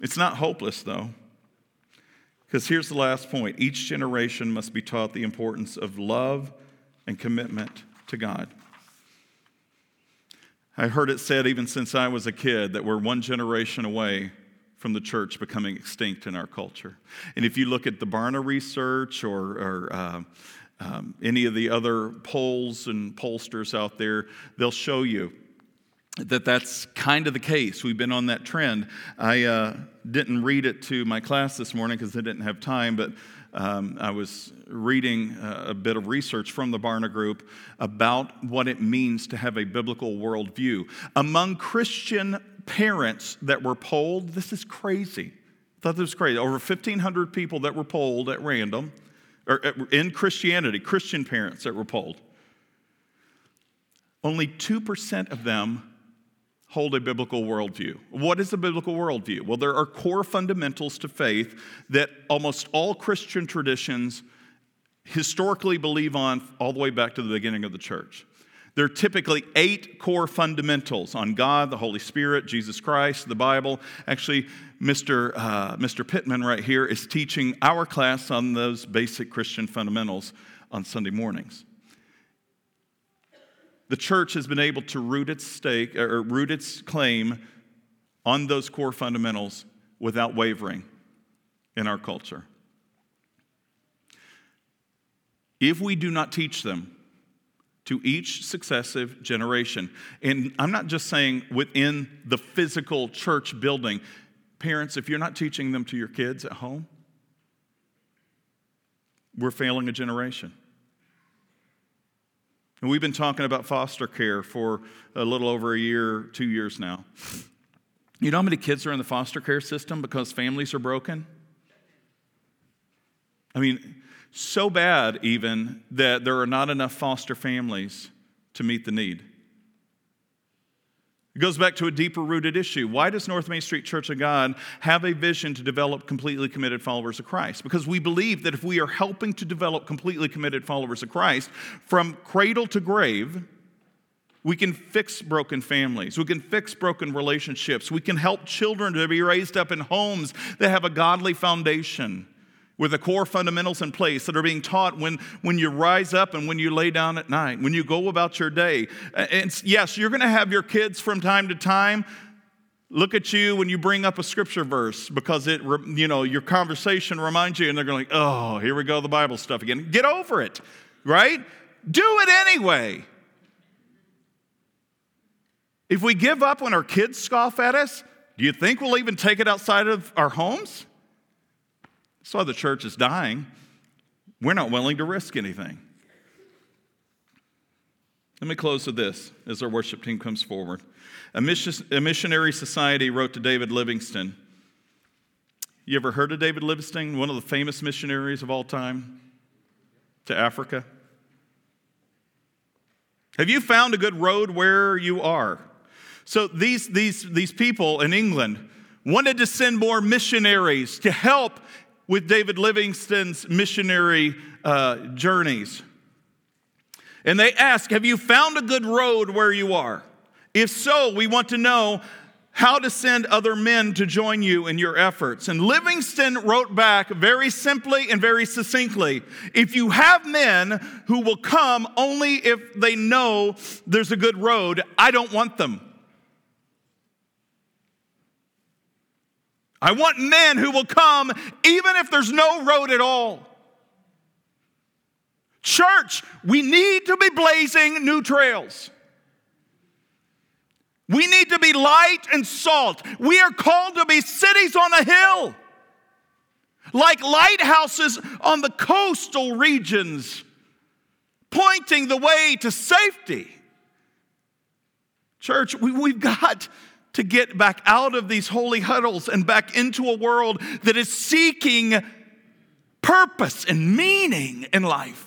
It's not hopeless, though. Because here's the last point each generation must be taught the importance of love and commitment to God. I heard it said even since I was a kid that we're one generation away from the church becoming extinct in our culture. And if you look at the Barna research or, or uh, um, any of the other polls and pollsters out there, they'll show you that that's kind of the case. We've been on that trend. I uh, didn't read it to my class this morning because I didn't have time, but um, I was reading uh, a bit of research from the Barna Group about what it means to have a biblical worldview. Among Christian parents that were polled, this is crazy. I thought this was crazy. Over 1,500 people that were polled at random, or uh, in Christianity, Christian parents that were polled. Only 2% of them hold a biblical worldview. What is a biblical worldview? Well, there are core fundamentals to faith that almost all Christian traditions historically believe on all the way back to the beginning of the church. There are typically eight core fundamentals on God, the Holy Spirit, Jesus Christ, the Bible. Actually, Mr. Uh, Mr. Pittman right here is teaching our class on those basic Christian fundamentals on Sunday mornings the church has been able to root its stake or root its claim on those core fundamentals without wavering in our culture. If we do not teach them to each successive generation, and I'm not just saying within the physical church building, parents, if you're not teaching them to your kids at home, we're failing a generation. And we've been talking about foster care for a little over a year, two years now. You know how many kids are in the foster care system because families are broken? I mean, so bad even that there are not enough foster families to meet the need. It goes back to a deeper rooted issue. Why does North Main Street Church of God have a vision to develop completely committed followers of Christ? Because we believe that if we are helping to develop completely committed followers of Christ from cradle to grave, we can fix broken families. We can fix broken relationships. We can help children to be raised up in homes that have a godly foundation with the core fundamentals in place that are being taught when, when you rise up and when you lay down at night, when you go about your day. And yes, you're going to have your kids from time to time look at you when you bring up a scripture verse because it, you know, your conversation reminds you, and they're going, like, oh, here we go, the Bible stuff again. Get over it, right? Do it anyway. If we give up when our kids scoff at us, do you think we'll even take it outside of our homes? That's why the church is dying. We're not willing to risk anything. Let me close with this as our worship team comes forward. A, mission, a missionary society wrote to David Livingstone. You ever heard of David Livingstone, one of the famous missionaries of all time to Africa? Have you found a good road where you are? So these, these, these people in England wanted to send more missionaries to help with David Livingstone's missionary uh, journeys. And they ask, Have you found a good road where you are? If so, we want to know how to send other men to join you in your efforts. And Livingstone wrote back very simply and very succinctly if you have men who will come only if they know there's a good road, I don't want them. I want men who will come even if there's no road at all. Church, we need to be blazing new trails. We need to be light and salt. We are called to be cities on a hill, like lighthouses on the coastal regions, pointing the way to safety. Church, we, have got to get back out of these holy huddles and back into a world that is seeking purpose and meaning in life.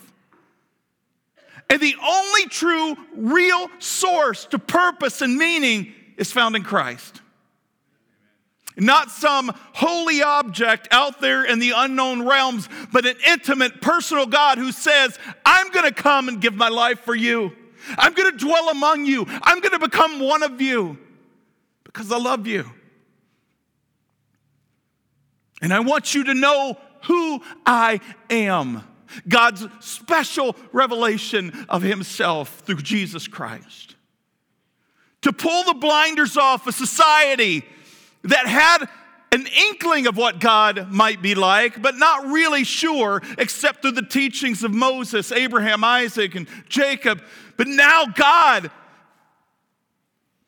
And the only true, real source to purpose and meaning is found in Christ. Not some holy object out there in the unknown realms, but an intimate, personal God who says, I'm gonna come and give my life for you. I'm gonna dwell among you. I'm gonna become one of you because I love you. And I want you to know who I am. God's special revelation of Himself through Jesus Christ. To pull the blinders off a society that had an inkling of what God might be like, but not really sure except through the teachings of Moses, Abraham, Isaac, and Jacob. But now God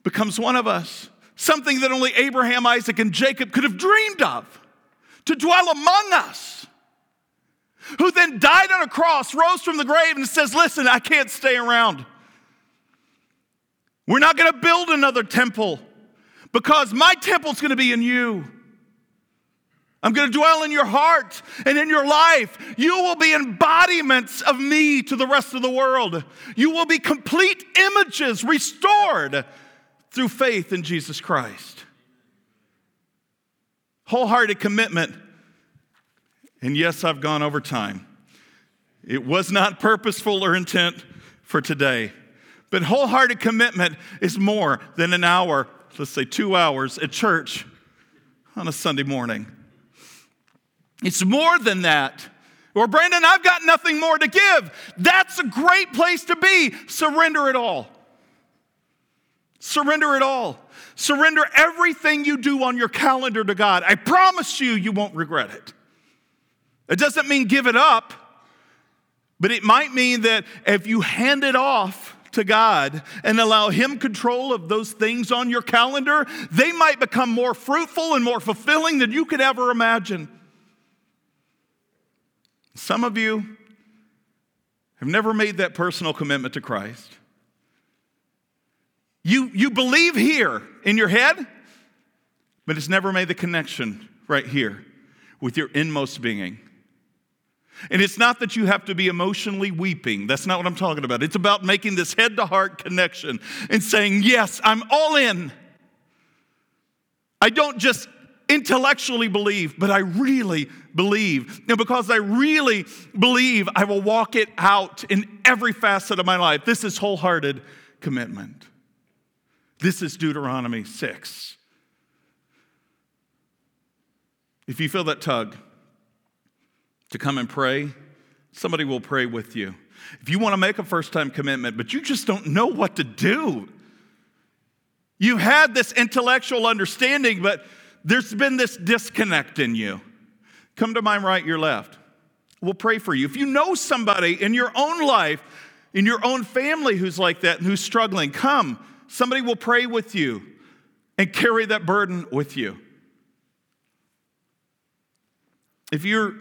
becomes one of us something that only Abraham, Isaac, and Jacob could have dreamed of to dwell among us. Who then died on a cross, rose from the grave, and says, Listen, I can't stay around. We're not going to build another temple because my temple's going to be in you. I'm going to dwell in your heart and in your life. You will be embodiments of me to the rest of the world. You will be complete images restored through faith in Jesus Christ. Wholehearted commitment. And yes, I've gone over time. It was not purposeful or intent for today. But wholehearted commitment is more than an hour, let's say two hours at church on a Sunday morning. It's more than that. Or, Brandon, I've got nothing more to give. That's a great place to be. Surrender it all. Surrender it all. Surrender everything you do on your calendar to God. I promise you, you won't regret it. It doesn't mean give it up, but it might mean that if you hand it off to God and allow Him control of those things on your calendar, they might become more fruitful and more fulfilling than you could ever imagine. Some of you have never made that personal commitment to Christ. You, you believe here in your head, but it's never made the connection right here with your inmost being. And it's not that you have to be emotionally weeping. That's not what I'm talking about. It's about making this head to heart connection and saying, Yes, I'm all in. I don't just intellectually believe, but I really believe. And because I really believe, I will walk it out in every facet of my life. This is wholehearted commitment. This is Deuteronomy 6. If you feel that tug to come and pray, somebody will pray with you. If you want to make a first time commitment, but you just don't know what to do, you had this intellectual understanding, but there's been this disconnect in you. Come to my right, your left. We'll pray for you. If you know somebody in your own life, in your own family who's like that and who's struggling, come. Somebody will pray with you and carry that burden with you. If you're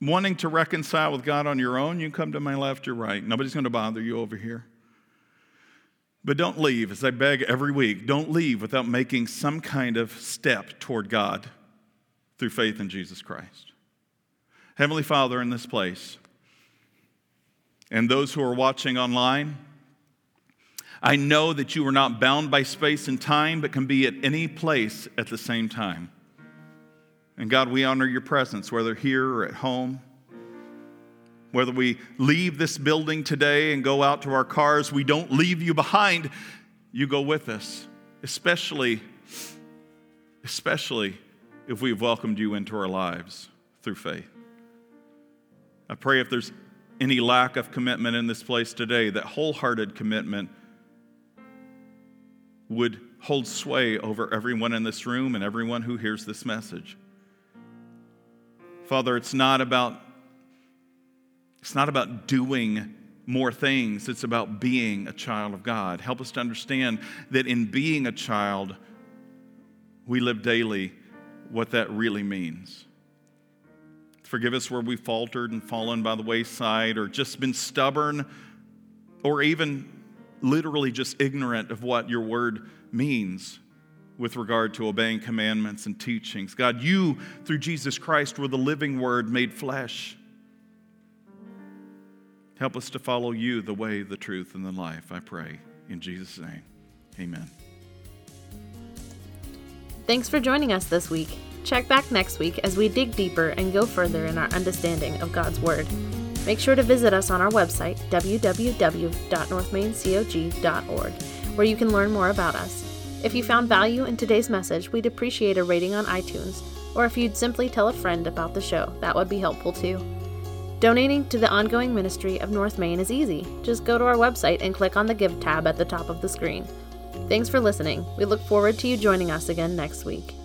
wanting to reconcile with God on your own, you come to my left, your right. Nobody's going to bother you over here. But don't leave, as I beg every week, don't leave without making some kind of step toward God through faith in Jesus Christ. Heavenly Father, in this place, and those who are watching online, I know that you are not bound by space and time, but can be at any place at the same time. And God, we honor your presence, whether here or at home. Whether we leave this building today and go out to our cars, we don't leave you behind. You go with us, especially, especially if we've welcomed you into our lives through faith. I pray if there's any lack of commitment in this place today, that wholehearted commitment would hold sway over everyone in this room and everyone who hears this message. Father, it's not about it's not about doing more things, it's about being a child of God. Help us to understand that in being a child, we live daily what that really means. Forgive us where we faltered and fallen by the wayside or just been stubborn or even literally just ignorant of what your word means with regard to obeying commandments and teachings. God, you, through Jesus Christ, were the living word made flesh. Help us to follow you, the way, the truth, and the life, I pray. In Jesus' name, amen. Thanks for joining us this week. Check back next week as we dig deeper and go further in our understanding of God's Word. Make sure to visit us on our website, www.northmaincog.org, where you can learn more about us. If you found value in today's message, we'd appreciate a rating on iTunes, or if you'd simply tell a friend about the show, that would be helpful too. Donating to the ongoing ministry of North Main is easy. Just go to our website and click on the Give tab at the top of the screen. Thanks for listening. We look forward to you joining us again next week.